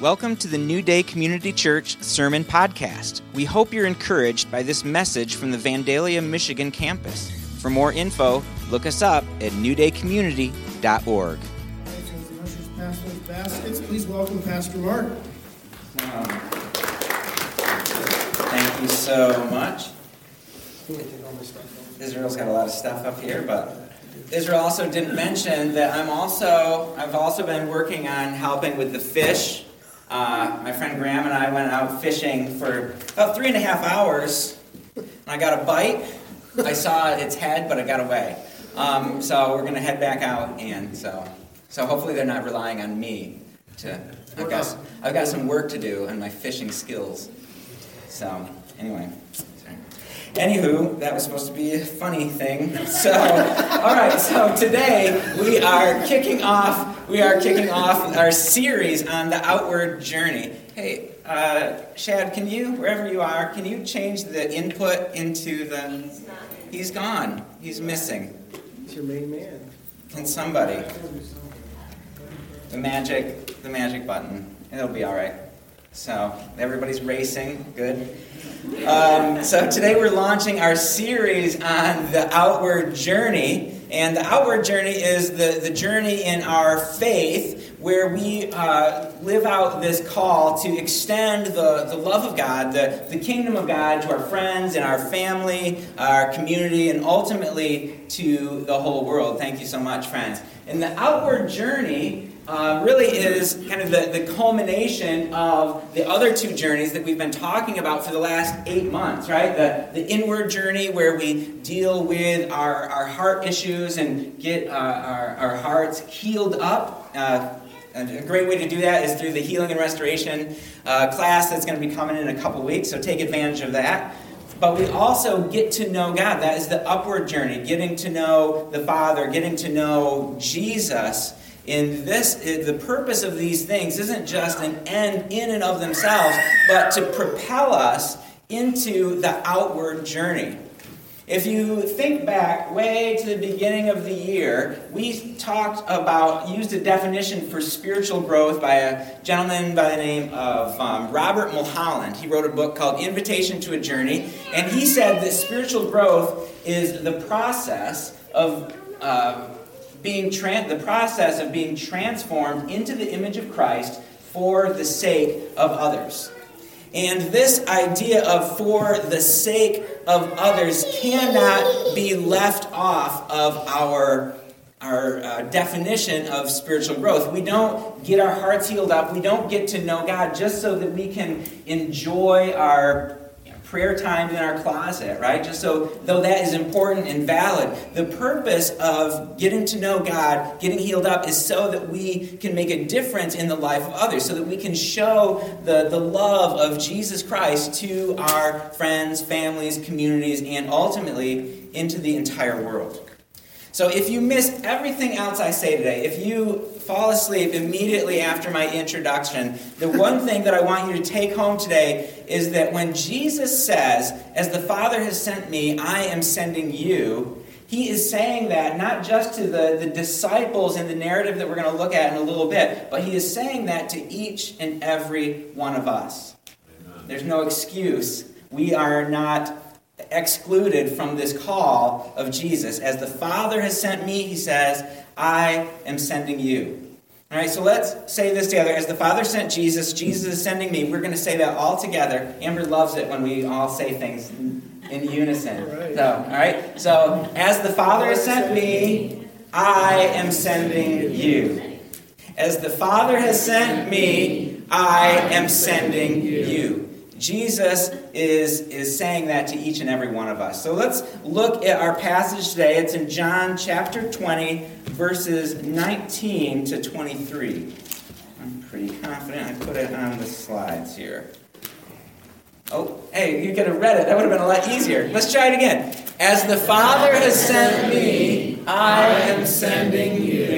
Welcome to the New Day Community Church Sermon Podcast. We hope you're encouraged by this message from the Vandalia, Michigan campus. For more info, look us up at newdaycommunity.org. baskets, please welcome Pastor Mark. Thank you so much. Israel's got a lot of stuff up here, but Israel also didn't mention that I'm also I've also been working on helping with the fish. Uh, my friend Graham and I went out fishing for about three and a half hours. And I got a bite. I saw its head, but it got away. Um, so we're gonna head back out, and so so hopefully they're not relying on me to. I've got I've got some work to do on my fishing skills. So anyway. Anywho, that was supposed to be a funny thing. So, all right. So today we are kicking off. We are kicking off our series on the outward journey. Hey, uh, Shad, can you, wherever you are, can you change the input into the? He's gone. He's missing. He's your main man. Can somebody? The magic, the magic button. It'll be all right. So everybody's racing. Good. Um, so today we're launching our series on the outward journey. And the outward journey is the, the journey in our faith where we uh, live out this call to extend the, the love of God, the, the kingdom of God to our friends and our family, our community, and ultimately to the whole world. Thank you so much, friends. And the outward journey uh, really is kind of the, the culmination of the other two journeys that we've been talking about for the last eight months, right? The, the inward journey where we deal with our, our heart issues and get uh, our, our hearts healed up. Uh, a great way to do that is through the healing and restoration uh, class that's going to be coming in a couple weeks, so take advantage of that. But we also get to know God. That is the upward journey, getting to know the Father, getting to know Jesus in this, the purpose of these things isn't just an end in and of themselves, but to propel us into the outward journey. If you think back way to the beginning of the year, we talked about, used a definition for spiritual growth by a gentleman by the name of um, Robert Mulholland. He wrote a book called Invitation to a Journey, and he said that spiritual growth is the process of uh, being tra- the process of being transformed into the image of Christ for the sake of others. And this idea of for the sake of others cannot be left off of our, our uh, definition of spiritual growth. We don't get our hearts healed up, we don't get to know God just so that we can enjoy our prayer time in our closet, right? Just so, though that is important and valid, the purpose of getting to know God, getting healed up, is so that we can make a difference in the life of others, so that we can show the, the love of Jesus Christ to our friends, families, communities, and ultimately into the entire world. So if you missed everything else I say today, if you fall asleep immediately after my introduction, the one thing that I want you to take home today is that when Jesus says, As the Father has sent me, I am sending you, he is saying that not just to the, the disciples in the narrative that we're going to look at in a little bit, but he is saying that to each and every one of us. Amen. There's no excuse. We are not excluded from this call of Jesus. As the Father has sent me, he says, I am sending you. All right, so let's say this together. As the Father sent Jesus, Jesus is sending me. We're going to say that all together. Amber loves it when we all say things in unison. All right. So, all right. So, as the Father has sent me, I am sending you. As the Father has sent me, I am sending you. Jesus is, is saying that to each and every one of us. So let's look at our passage today. It's in John chapter 20, verses 19 to 23. I'm pretty confident I put it on the slides here. Oh, hey, you could have read it. That would have been a lot easier. Let's try it again. As the Father has sent me, I am sending you.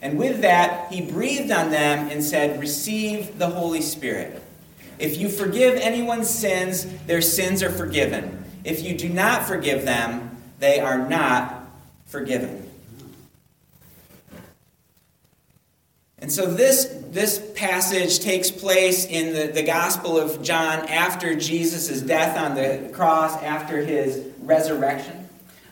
And with that, he breathed on them and said, Receive the Holy Spirit. If you forgive anyone's sins, their sins are forgiven. If you do not forgive them, they are not forgiven. And so this, this passage takes place in the, the Gospel of John after Jesus' death on the cross, after his resurrection.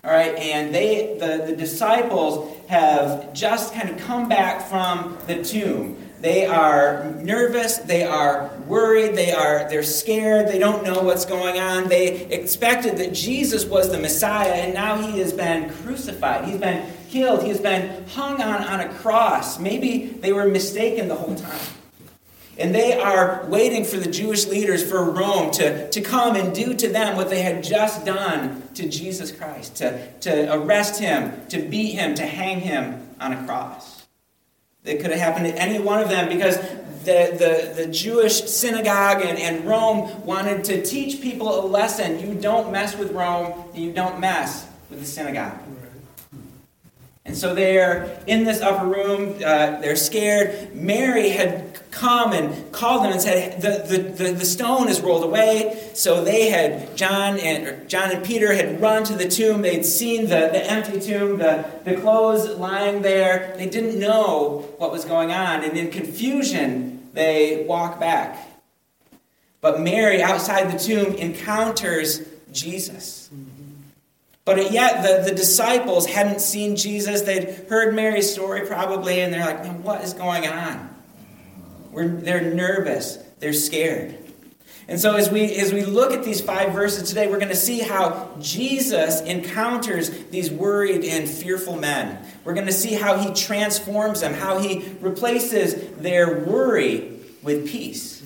All right, and they the, the disciples have just kind of come back from the tomb. They are nervous, they are worried, they are they're scared, they don't know what's going on. They expected that Jesus was the Messiah, and now he has been crucified. He's been killed. He has been hung on, on a cross. Maybe they were mistaken the whole time. And they are waiting for the Jewish leaders, for Rome, to, to come and do to them what they had just done to Jesus Christ to, to arrest him, to beat him, to hang him on a cross. It could have happened to any one of them because the, the, the Jewish synagogue and, and Rome wanted to teach people a lesson. You don't mess with Rome, and you don't mess with the synagogue. And so they're in this upper room, uh, they're scared. Mary had come and called them and said, the, the, the, the, stone is rolled away. So they had, John and, John and Peter had run to the tomb. They'd seen the, the empty tomb, the, the clothes lying there. They didn't know what was going on. And in confusion, they walk back. But Mary, outside the tomb, encounters Jesus. But yet, the, the disciples hadn't seen Jesus. They'd heard Mary's story probably, and they're like, what is going on? We're, they're nervous, they're scared. And so, as we, as we look at these five verses today, we're going to see how Jesus encounters these worried and fearful men. We're going to see how he transforms them, how he replaces their worry with peace,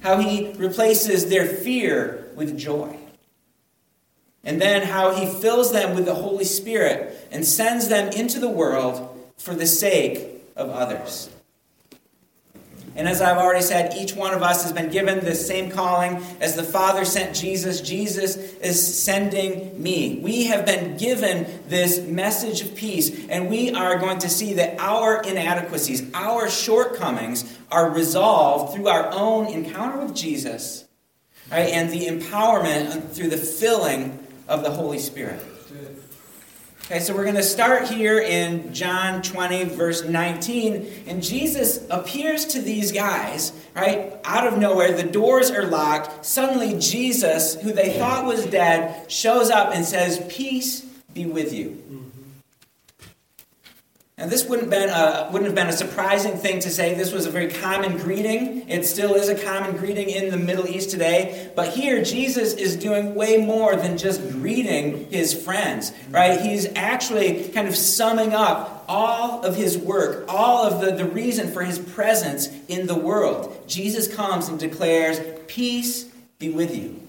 how he replaces their fear with joy and then how he fills them with the Holy Spirit and sends them into the world for the sake of others. And as I've already said, each one of us has been given the same calling as the Father sent Jesus. Jesus is sending me. We have been given this message of peace, and we are going to see that our inadequacies, our shortcomings, are resolved through our own encounter with Jesus right, and the empowerment through the filling of the Holy Spirit. Okay, so we're going to start here in John 20, verse 19. And Jesus appears to these guys, right, out of nowhere. The doors are locked. Suddenly, Jesus, who they thought was dead, shows up and says, Peace be with you. Mm. Now, this wouldn't, been a, wouldn't have been a surprising thing to say. This was a very common greeting. It still is a common greeting in the Middle East today. But here, Jesus is doing way more than just greeting his friends, right? He's actually kind of summing up all of his work, all of the, the reason for his presence in the world. Jesus comes and declares, Peace be with you.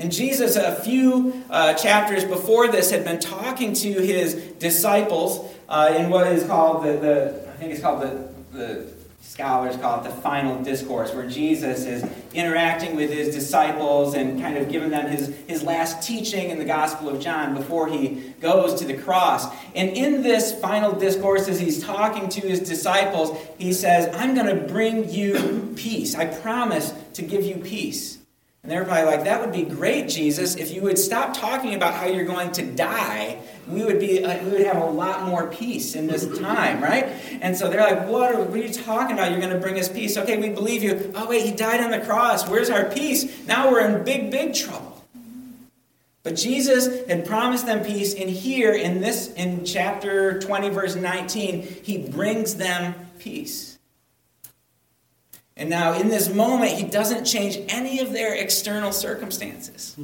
And Jesus, a few uh, chapters before this, had been talking to his disciples uh, in what is called the, the I think it's called the, the scholars call it the final discourse, where Jesus is interacting with his disciples and kind of giving them his, his last teaching in the Gospel of John before he goes to the cross. And in this final discourse, as he's talking to his disciples, he says, I'm going to bring you peace. I promise to give you peace. And they're probably like, that would be great, Jesus, if you would stop talking about how you're going to die. We would be, uh, we would have a lot more peace in this time, right? And so they're like, what are, what are you talking about? You're going to bring us peace. Okay, we believe you. Oh, wait, he died on the cross. Where's our peace? Now we're in big, big trouble. But Jesus had promised them peace, and here in this, in chapter 20, verse 19, he brings them peace. And now, in this moment, he doesn't change any of their external circumstances.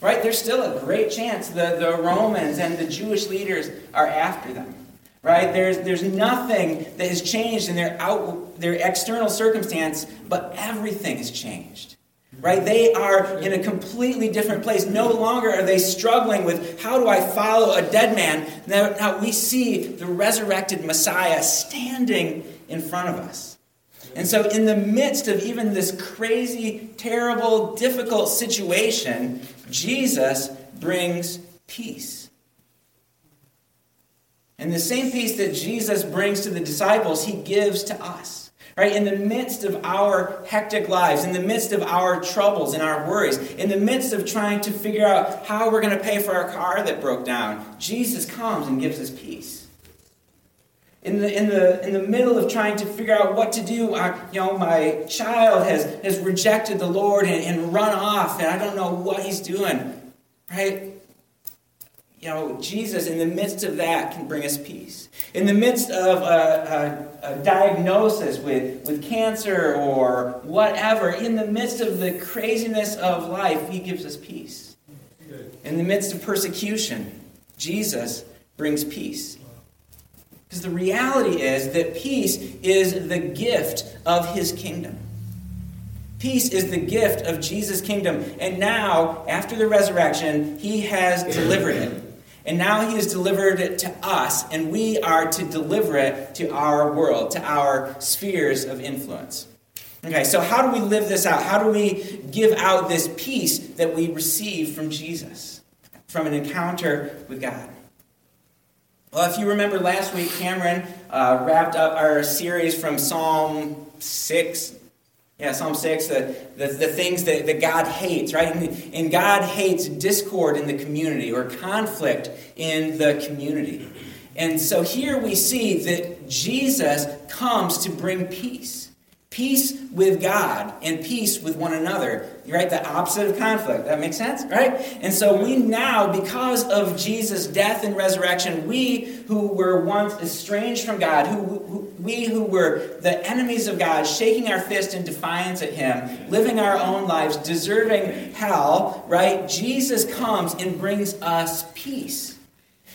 Right? There's still a great chance the, the Romans and the Jewish leaders are after them. Right? There's, there's nothing that has changed in their, out, their external circumstance, but everything has changed. right? They are in a completely different place. No longer are they struggling with how do I follow a dead man. Now, now we see the resurrected Messiah standing in front of us. And so, in the midst of even this crazy, terrible, difficult situation, Jesus brings peace. And the same peace that Jesus brings to the disciples, he gives to us. Right? In the midst of our hectic lives, in the midst of our troubles and our worries, in the midst of trying to figure out how we're going to pay for our car that broke down, Jesus comes and gives us peace. In the, in, the, in the middle of trying to figure out what to do, I, you know, my child has, has rejected the Lord and, and run off, and I don't know what he's doing. Right? you know, Jesus, in the midst of that, can bring us peace. In the midst of a, a, a, diagnosis with, with cancer or whatever, in the midst of the craziness of life, He gives us peace. In the midst of persecution, Jesus brings peace. Because the reality is that peace is the gift of His kingdom. Peace is the gift of Jesus' kingdom. And now, after the resurrection, He has delivered it. And now he has delivered it to us, and we are to deliver it to our world, to our spheres of influence. Okay, so how do we live this out? How do we give out this peace that we receive from Jesus, from an encounter with God? Well, if you remember last week, Cameron uh, wrapped up our series from Psalm 6, yeah, Psalm 6, the, the, the things that, that God hates, right? And, and God hates discord in the community or conflict in the community. And so here we see that Jesus comes to bring peace peace with God and peace with one another. Right? The opposite of conflict. That makes sense? Right? And so we now, because of Jesus' death and resurrection, we who were once estranged from God, who, who, we who were the enemies of God, shaking our fist in defiance at Him, living our own lives, deserving hell, right? Jesus comes and brings us peace.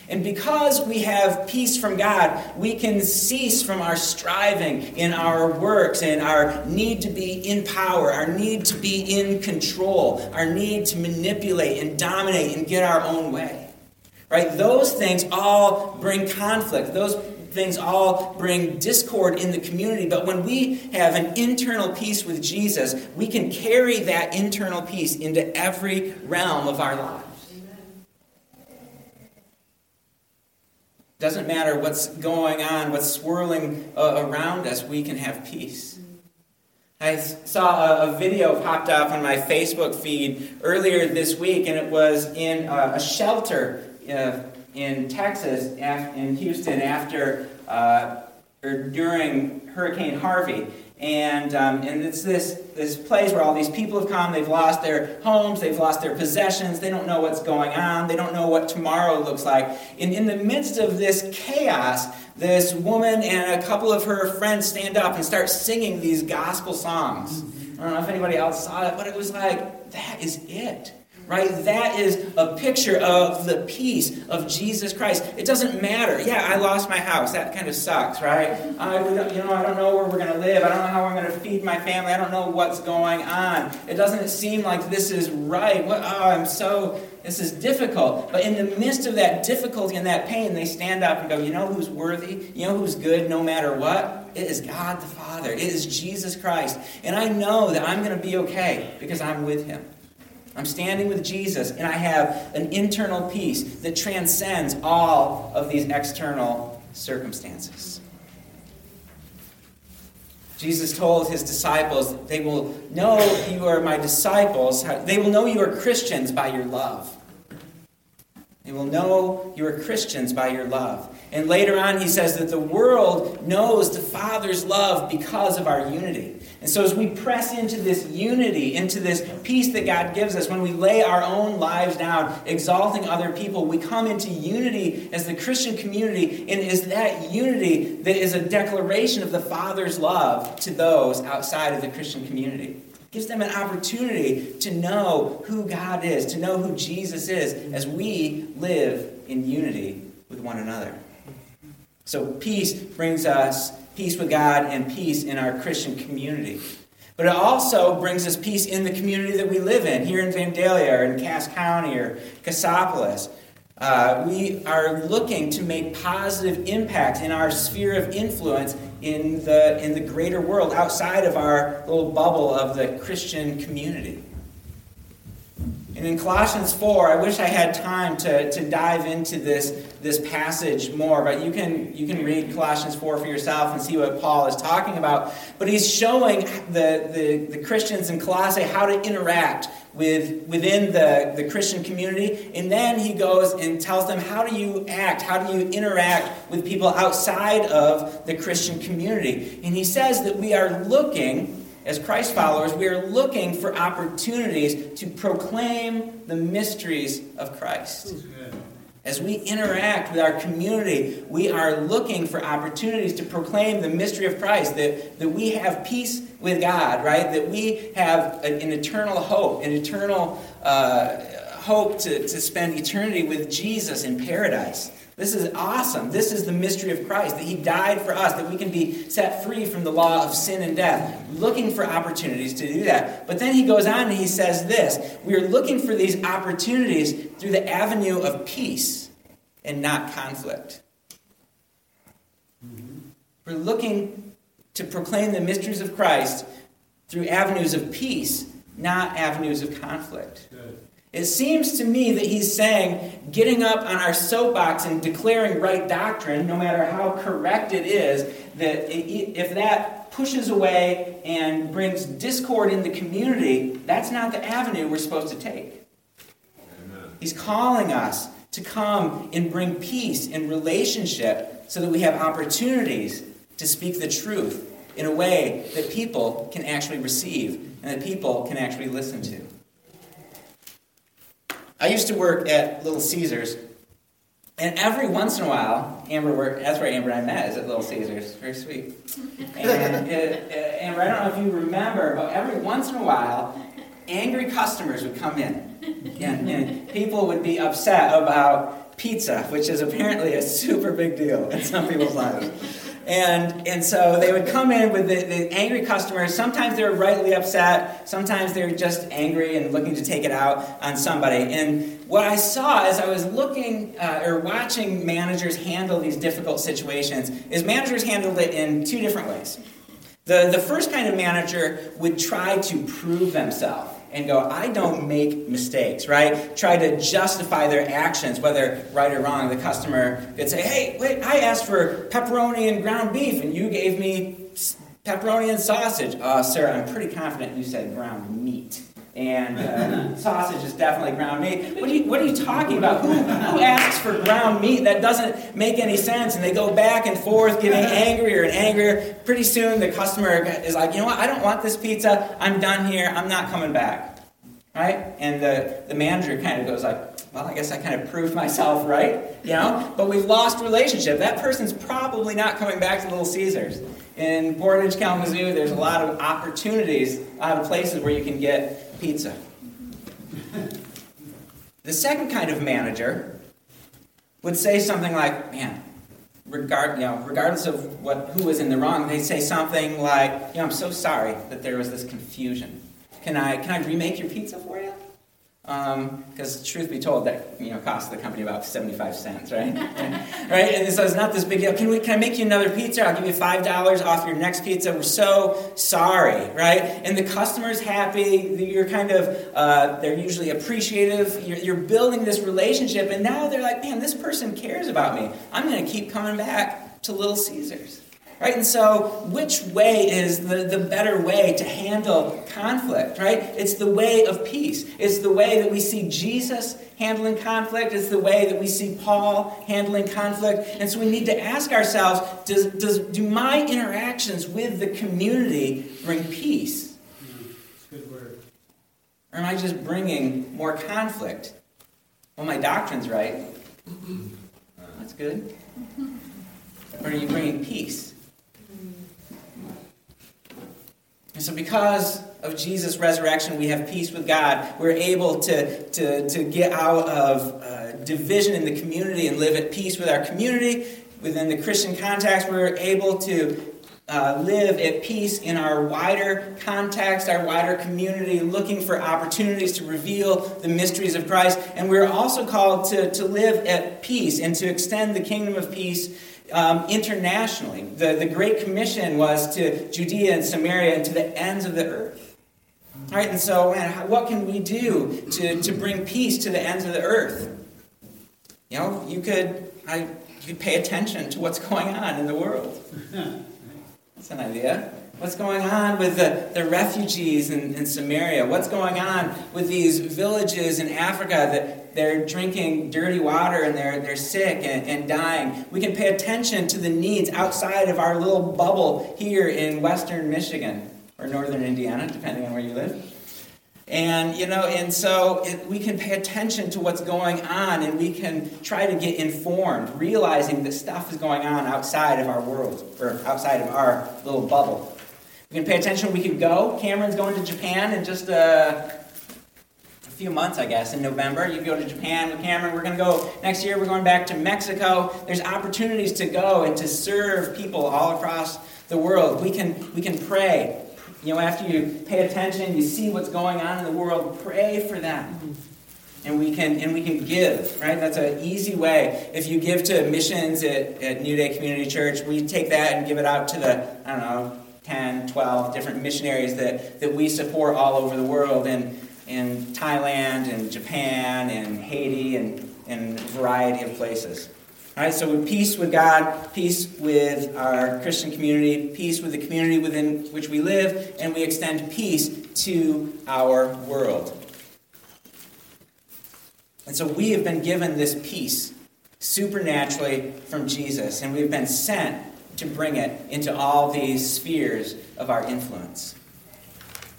And because we have peace from God, we can cease from our striving in our works and our need to be in power, our need to be in control, our need to manipulate and dominate and get our own way. Right? Those things all bring conflict. Those things all bring discord in the community. But when we have an internal peace with Jesus, we can carry that internal peace into every realm of our lives. Doesn't matter what's going on, what's swirling uh, around us, we can have peace. I saw a, a, video popped up on my Facebook feed earlier this week, and it was in uh, a shelter uh, in Texas, in Houston, after uh, or during Hurricane Harvey. And, um, and it's this, this place where all these people have come. They've lost their homes, they've lost their possessions, they don't know what's going on, they don't know what tomorrow looks like. And in the midst of this chaos, this woman and a couple of her friends stand up and start singing these gospel songs. I don't know if anybody else saw it, but it was like, that is it right? That is a picture of the peace of Jesus Christ. It doesn't matter. Yeah, I lost my house. That kind of sucks, right? I, you know, I don't know where we're going to live. I don't know how I'm going to feed my family. I don't know what's going on. It doesn't seem like this is right. What, oh, I'm so, this is difficult. But in the midst of that difficulty and that pain, they stand up and go, you know who's worthy? You know who's good no matter what? It is God the Father. It is Jesus Christ. And I know that I'm going to be okay because I'm with him. I'm standing with Jesus, and I have an internal peace that transcends all of these external circumstances. Jesus told his disciples, They will know you are my disciples. They will know you are Christians by your love. They will know you are Christians by your love. And later on, he says that the world knows the Father's love because of our unity. And so, as we press into this unity, into this peace that God gives us, when we lay our own lives down, exalting other people, we come into unity as the Christian community. And is that unity that is a declaration of the Father's love to those outside of the Christian community? Gives them an opportunity to know who God is, to know who Jesus is, as we live in unity with one another. So, peace brings us peace with God and peace in our Christian community. But it also brings us peace in the community that we live in, here in Vandalia or in Cass County or Cassopolis. Uh, we are looking to make positive impact in our sphere of influence in the, in the greater world outside of our little bubble of the Christian community. And in Colossians 4, I wish I had time to, to dive into this, this passage more, but you can, you can read Colossians 4 for yourself and see what Paul is talking about. But he's showing the, the, the Christians in Colossae how to interact with, within the, the Christian community. And then he goes and tells them how do you act, how do you interact with people outside of the Christian community. And he says that we are looking as Christ followers, we are looking for opportunities to proclaim the mysteries of Christ. As we interact with our community, we are looking for opportunities to proclaim the mystery of Christ, that, that we have peace with God, right? That we have an, an eternal hope, an eternal uh, hope to, to spend eternity with Jesus in paradise. This is awesome. This is the mystery of Christ, that He died for us, that we can be set free from the law of sin and death. Looking for opportunities to do that. But then He goes on and He says this We are looking for these opportunities through the avenue of peace and not conflict. We're looking to proclaim the mysteries of Christ through avenues of peace, not avenues of conflict. Good. It seems to me that he's saying getting up on our soapbox and declaring right doctrine, no matter how correct it is, that if that pushes away and brings discord in the community, that's not the avenue we're supposed to take. Amen. He's calling us to come and bring peace and relationship so that we have opportunities to speak the truth in a way that people can actually receive and that people can actually listen to. I used to work at Little Caesars, and every once in a while, Amber worked. That's where Amber and I met is at Little Caesars. Very sweet. And it, uh, Amber, I don't know if you remember, but every once in a while, angry customers would come in, and, and people would be upset about pizza, which is apparently a super big deal in some people's lives. And, and so they would come in with the, the, angry customers. Sometimes they were rightly upset. Sometimes they were just angry and looking to take it out on somebody. And what I saw as I was looking uh, or watching managers handle these difficult situations is managers handled it in two different ways. The, the first kind of manager would try to prove themselves and go, I don't make mistakes, right? Try to justify their actions, whether right or wrong. The customer could say, hey, wait, I asked for pepperoni and ground beef, and you gave me pepperoni and sausage. Uh, sir, I'm pretty confident you said ground meat. And uh, sausage is definitely ground meat. What are, you, what are you talking about? Who, who asks for ground meat? That doesn't make any sense. And they go back and forth, getting angrier and angrier. Pretty soon, the customer is like, you know what? I don't want this pizza. I'm done here. I'm not coming back. Right? And the, the manager kind of goes like, well, I guess I kind of proved myself right, you know? But we've lost relationship. That person's probably not coming back to Little Caesars. In Portage, Kalamazoo, there's a lot of opportunities, a lot of places where you can get pizza. The second kind of manager would say something like, man, regard, you know, regardless of what, who was in the wrong, they say something like, you know, I'm so sorry that there was this confusion. Can I, can I remake your pizza for you? Because um, truth be told, that you know cost the company about seventy-five cents, right? right? And so it's not this big deal. Can we? Can I make you another pizza? I'll give you five dollars off your next pizza. We're so sorry, right? And the customer's happy. You're kind of uh, they're usually appreciative. You're, you're building this relationship, and now they're like, man, this person cares about me. I'm going to keep coming back to Little Caesars. Right? And so, which way is the, the better way to handle conflict? Right? It's the way of peace. It's the way that we see Jesus handling conflict. It's the way that we see Paul handling conflict. And so we need to ask ourselves does, does, do my interactions with the community bring peace? good word. Or am I just bringing more conflict? Well, my doctrine's right. That's good. Or are you bringing peace? And so, because of Jesus' resurrection, we have peace with God. We're able to, to, to get out of uh, division in the community and live at peace with our community. Within the Christian context, we're able to uh, live at peace in our wider context, our wider community, looking for opportunities to reveal the mysteries of Christ. And we're also called to, to live at peace and to extend the kingdom of peace um, internationally. The, the Great Commission was to Judea and Samaria and to the ends of the earth. All right, and so, man, what can we do to, to bring peace to the ends of the earth? You know, you could, I, you could pay attention to what's going on in the world. That's an idea. What's going on with the, the refugees in, in Samaria? What's going on with these villages in Africa that they're drinking dirty water and they're, they're sick and, and dying? We can pay attention to the needs outside of our little bubble here in western Michigan or northern Indiana, depending on where you live. And, you know, and so it, we can pay attention to what's going on and we can try to get informed, realizing that stuff is going on outside of our world or outside of our little bubble. We can pay attention. We can go. Cameron's going to Japan in just a, few months, I guess, in November. You go to Japan with Cameron. We're going to go next year. We're going back to Mexico. There's opportunities to go and to serve people all across the world. We can, we can pray you know, after you pay attention, you see what's going on in the world, pray for them. And we can and we can give, right? That's an easy way. If you give to missions at, at New Day Community Church, we take that and give it out to the, I don't know, 10, 12 different missionaries that, that we support all over the world in, in Thailand and Japan and Haiti and, and a variety of places. All right, so peace with God, peace with our Christian community, peace with the community within which we live, and we extend peace to our world. And so we have been given this peace supernaturally from Jesus, and we've been sent to bring it into all these spheres of our influence.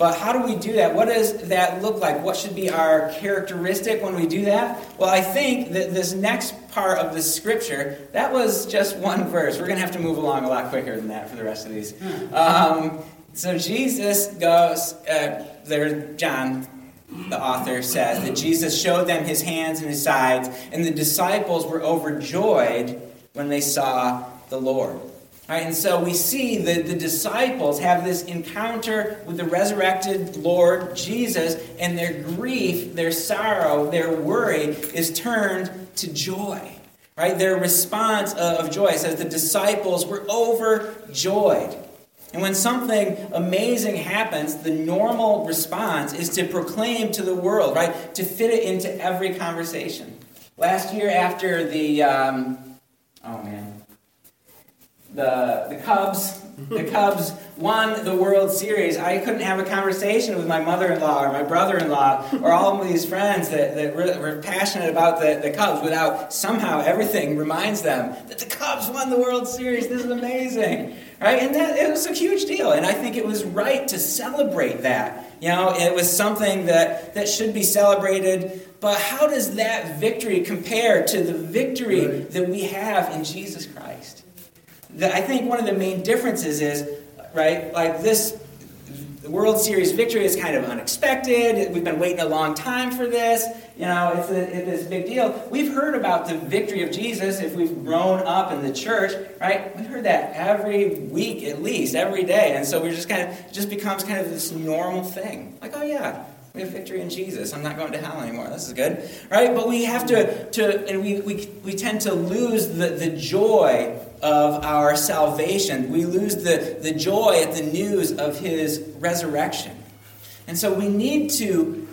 But how do we do that? What does that look like? What should be our characteristic when we do that? Well, I think that this next part of the scripture, that was just one verse. We're going to have to move along a lot quicker than that for the rest of these. Um, so Jesus goes, uh, there, John, the author says, that Jesus showed them his hands and his sides, and the disciples were overjoyed when they saw the Lord. Right, and so we see that the disciples have this encounter with the resurrected Lord Jesus, and their grief, their sorrow, their worry is turned to joy. Right? Their response of joy says the disciples were overjoyed. And when something amazing happens, the normal response is to proclaim to the world, right? To fit it into every conversation. Last year, after the, um, oh man, the, the Cubs. The Cubs won the World Series. I couldn't have a conversation with my mother-in-law or my brother-in-law or all of these friends that, that were, were passionate about the, the Cubs without somehow everything reminds them that the Cubs won the World Series. This is amazing. Right? And that it was a huge deal. And I think it was right to celebrate that. You know, it was something that, that should be celebrated. But how does that victory compare to the victory right. that we have in Jesus Christ? I think one of the main differences is, right, like this World Series victory is kind of unexpected. We've been waiting a long time for this. You know, it's, a, it's big deal. We've heard about the victory of Jesus if we've grown up in the church, right? We've heard that every week at least, every day. And so we're just kind of, just becomes kind of this normal thing. Like, oh yeah, we have victory in Jesus. I'm not going to hell anymore. This is good. Right? But we have to, to and we, we, we tend to lose the, the joy of our salvation. We lose the, the joy at the news of his resurrection. And so we need to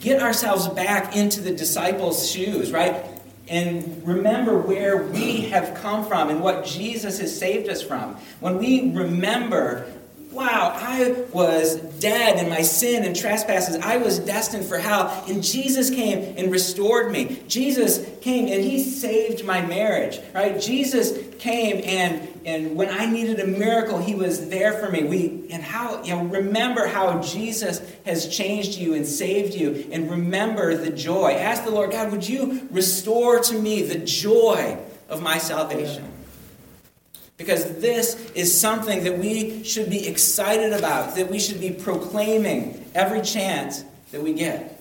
get ourselves back into the disciples' shoes, right? And remember where we have come from and what Jesus has saved us from. When we remember wow, I was dead in my sin and trespasses. I was destined for hell. And Jesus came and restored me. Jesus came and he saved my marriage, right? Jesus came and and when I needed a miracle, he was there for me. We and how you know remember how Jesus has changed you and saved you and remember the joy. Ask the Lord God, would you restore to me the joy of my salvation? Because this is something that we should be excited about, that we should be proclaiming every chance that we get.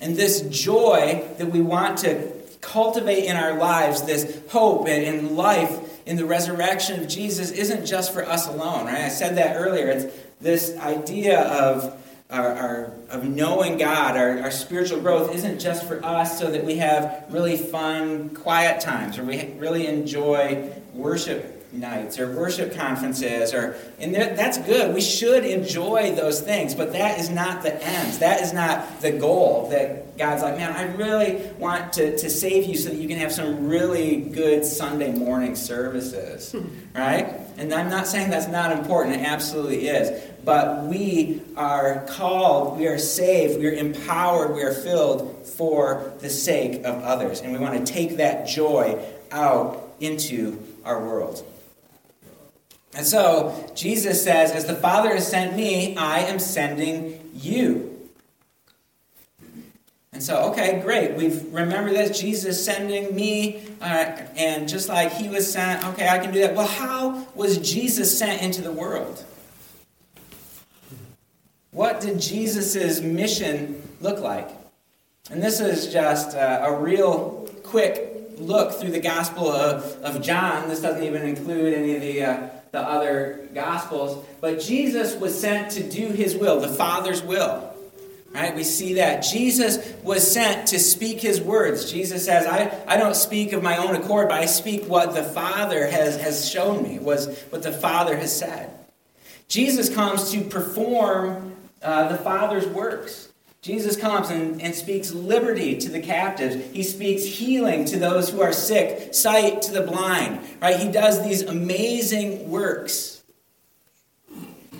And this joy that we want to cultivate in our lives, this hope and in life in the resurrection of Jesus isn't just for us alone, right? I said that earlier. It's this idea of our, our, of knowing God, our, our spiritual growth isn't just for us so that we have really fun, quiet times or we really enjoy worship nights or worship conferences or and that's good. We should enjoy those things but that is not the end. That is not the goal that god's like man i really want to, to save you so that you can have some really good sunday morning services. Hmm. Right? And i'm not saying that's not important. It absolutely is but we are called we are saved we are empowered we are filled for the sake of others and we want to take that joy out into our world and so Jesus says, As the Father has sent me, I am sending you. And so, okay, great. We've remembered this. Jesus sending me, uh, and just like he was sent, okay, I can do that. Well, how was Jesus sent into the world? What did Jesus' mission look like? And this is just uh, a real quick look through the Gospel of, of John. This doesn't even include any of the. Uh, the other gospels but jesus was sent to do his will the father's will right we see that jesus was sent to speak his words jesus says i, I don't speak of my own accord but i speak what the father has, has shown me was what the father has said jesus comes to perform uh, the father's works Jesus comes and, and speaks liberty to the captives. He speaks healing to those who are sick, sight to the blind. Right? He does these amazing works.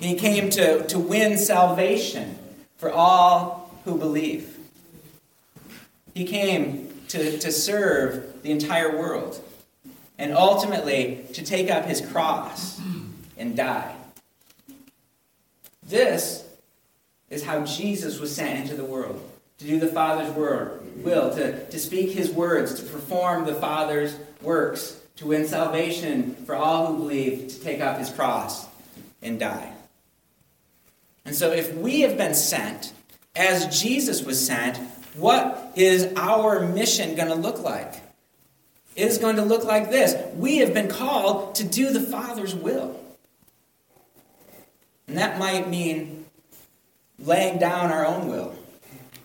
He came to, to win salvation for all who believe. He came to, to serve the entire world and ultimately to take up his cross and die. This is how Jesus was sent into the world to do the Father's word, will, to, to speak his words, to perform the Father's works, to win salvation for all who believe, to take up his cross and die. And so, if we have been sent as Jesus was sent, what is our mission going to look like? It is going to look like this We have been called to do the Father's will. And that might mean laying down our own will.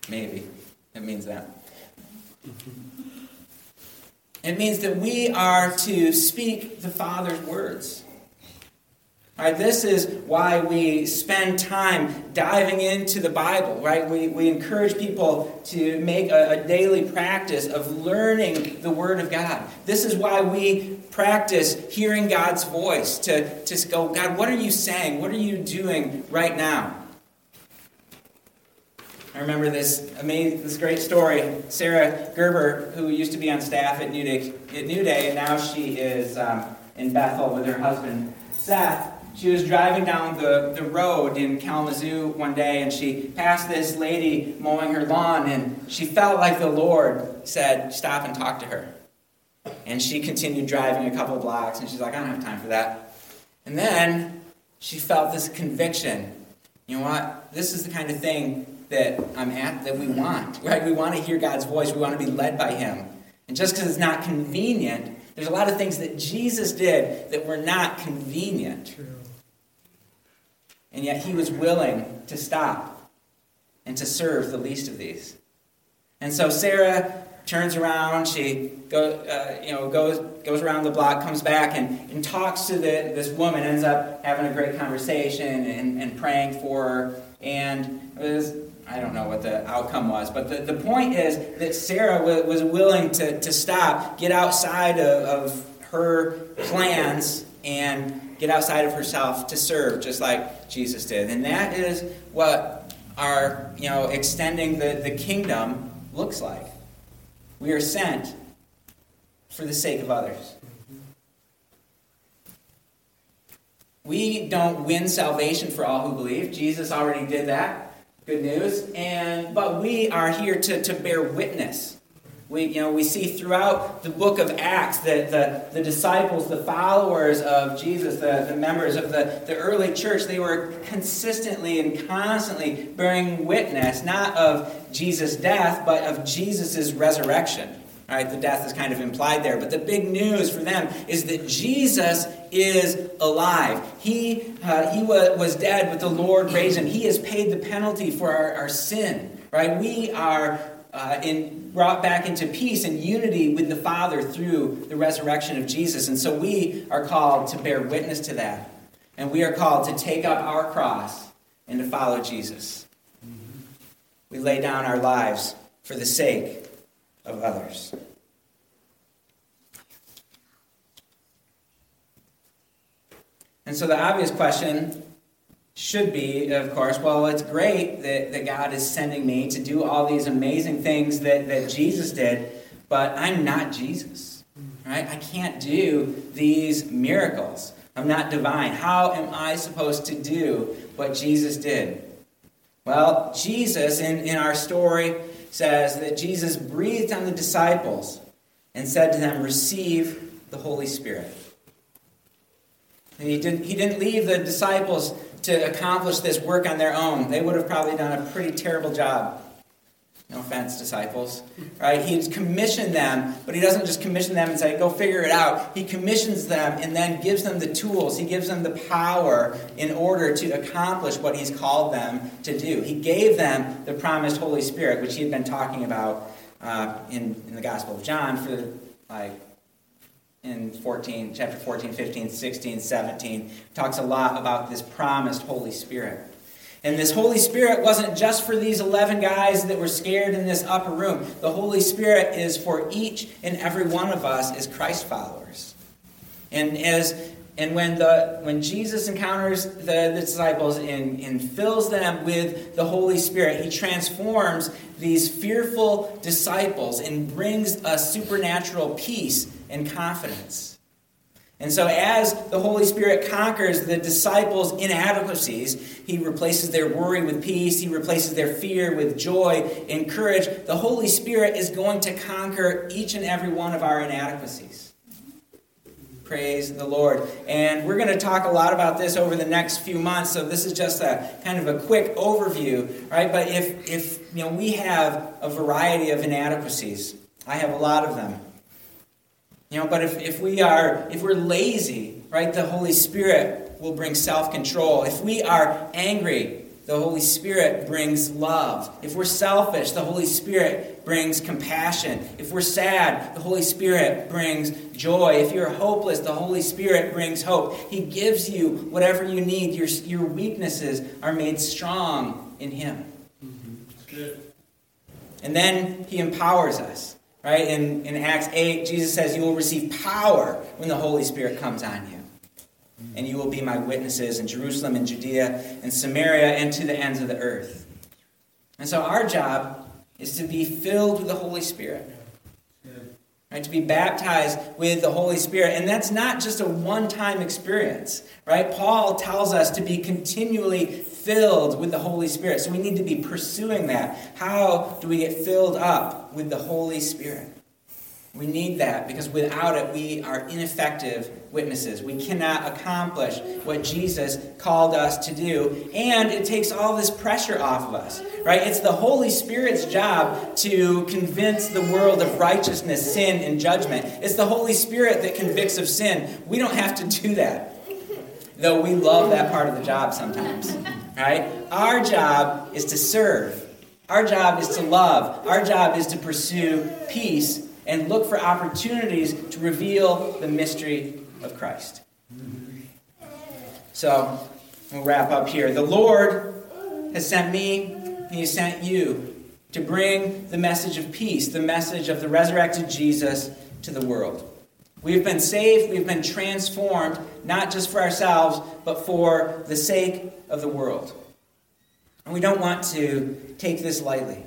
Maybe. It means that. It means that we are to speak the Father's words. Right, this is why we spend time diving into the Bible, right? We, we encourage people to make a, a daily practice of learning the Word of God. This is why we practice hearing God's voice, to, to go, God, what are you saying? What are you doing right now? I remember this amazing, this great story. Sarah Gerber, who used to be on staff at New Day, at New Day and now she is um, in Bethel with her husband Seth. She was driving down the, the road in Kalamazoo one day and she passed this lady mowing her lawn and she felt like the Lord said, Stop and talk to her. And she continued driving a couple blocks and she's like, I don't have time for that. And then she felt this conviction. You know what? This is the kind of thing that I'm at that we want, right? We want to hear God's voice. We want to be led by Him. And just because it's not convenient, there's a lot of things that Jesus did that were not convenient. True. And yet He was willing to stop and to serve the least of these. And so Sarah turns around, she go, uh, you know, goes, goes around the block, comes back, and, and talks to the, this woman, ends up having a great conversation and, and praying for her. And was I don't know what the outcome was, but the, the point is that Sarah w- was willing to, to stop, get outside of, of her plans, and get outside of herself to serve, just like Jesus did. And that is what our, you know, extending the, the kingdom looks like. We are sent for the sake of others. We don't win salvation for all who believe. Jesus already did that. Good news. And but we are here to, to bear witness. We, you know, we see throughout the book of Acts that the, the disciples, the followers of Jesus, the, the members of the, the early church, they were consistently and constantly bearing witness, not of Jesus' death, but of Jesus' resurrection. All right, the death is kind of implied there. But the big news for them is that Jesus is alive. He, uh, he was, was dead, but the Lord raised him. He has paid the penalty for our, our sin. Right? We are uh, in, brought back into peace and unity with the Father through the resurrection of Jesus. And so we are called to bear witness to that. And we are called to take up our cross and to follow Jesus. We lay down our lives for the sake of others. And so the obvious question should be, of course, well, it's great that, that God is sending me to do all these amazing things that, that Jesus did, but I'm not Jesus. Right? I can't do these miracles. I'm not divine. How am I supposed to do what Jesus did? Well, Jesus, in, in our story, says that Jesus breathed on the disciples and said to them, Receive the Holy Spirit. And he didn't, he didn't leave the disciples to accomplish this work on their own. They would have probably done a pretty terrible job. No offense, disciples. Right? He's commissioned them, but he doesn't just commission them and say, go figure it out. He commissions them and then gives them the tools. He gives them the power in order to accomplish what he's called them to do. He gave them the promised Holy Spirit, which he had been talking about uh, in, in the Gospel of John for like in 14, chapter 14, 15, 16, 17. Talks a lot about this promised Holy Spirit. And this Holy Spirit wasn't just for these 11 guys that were scared in this upper room. The Holy Spirit is for each and every one of us as Christ followers. And as and when the when Jesus encounters the, the disciples and, and fills them with the Holy Spirit, he transforms these fearful disciples and brings a supernatural peace and confidence. And so, as the Holy Spirit conquers the disciples' inadequacies, He replaces their worry with peace, He replaces their fear with joy and courage. The Holy Spirit is going to conquer each and every one of our inadequacies. Praise the Lord. And we're going to talk a lot about this over the next few months. So this is just a kind of a quick overview, right? But if if you know we have a variety of inadequacies, I have a lot of them. You know, but if, if we are if we're lazy, right, the Holy Spirit will bring self-control. If we are angry, the Holy Spirit brings love. If we're selfish, the Holy Spirit brings compassion. If we're sad, the Holy Spirit brings joy. If you're hopeless, the Holy Spirit brings hope. He gives you whatever you need. Your, your weaknesses are made strong in Him. Mm-hmm. And then He empowers us. Right? In, in Acts 8, Jesus says, You will receive power when the Holy Spirit comes on you. And you will be my witnesses in Jerusalem and Judea and Samaria and to the ends of the earth. And so our job is to be filled with the Holy Spirit. Right, to be baptized with the Holy Spirit. And that's not just a one time experience. Right? Paul tells us to be continually filled with the Holy Spirit. So we need to be pursuing that. How do we get filled up with the Holy Spirit? We need that because without it, we are ineffective witnesses. We cannot accomplish what Jesus called us to do. And it takes all this pressure off of us, right? It's the Holy Spirit's job to convince the world of righteousness, sin, and judgment. It's the Holy Spirit that convicts of sin. We don't have to do that, though we love that part of the job sometimes, right? Our job is to serve. Our job is to love. Our job is to pursue peace and look for opportunities to reveal the mystery of Christ. So, we'll wrap up here. The Lord has sent me, and He sent you to bring the message of peace, the message of the resurrected Jesus to the world. We've been saved, we've been transformed, not just for ourselves, but for the sake of the world. And we don't want to take this lightly.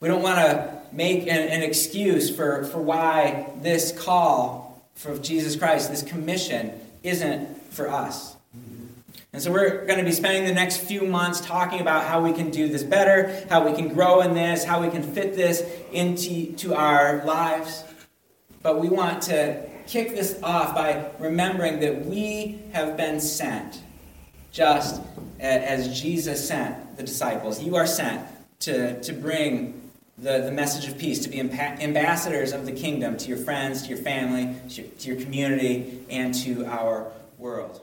We don't want to make an, an, excuse for, for why this call for Jesus Christ, this commission, isn't for us. And so we're going to be spending the next few months talking about how we can do this better, how we can grow in this, how we can fit this into to our lives. But we want to kick this off by remembering that we have been sent just as Jesus sent the disciples. You are sent to, to bring the, the message of peace, to be ambassadors of the kingdom to your friends, to your family, to your, to your community, and to our world.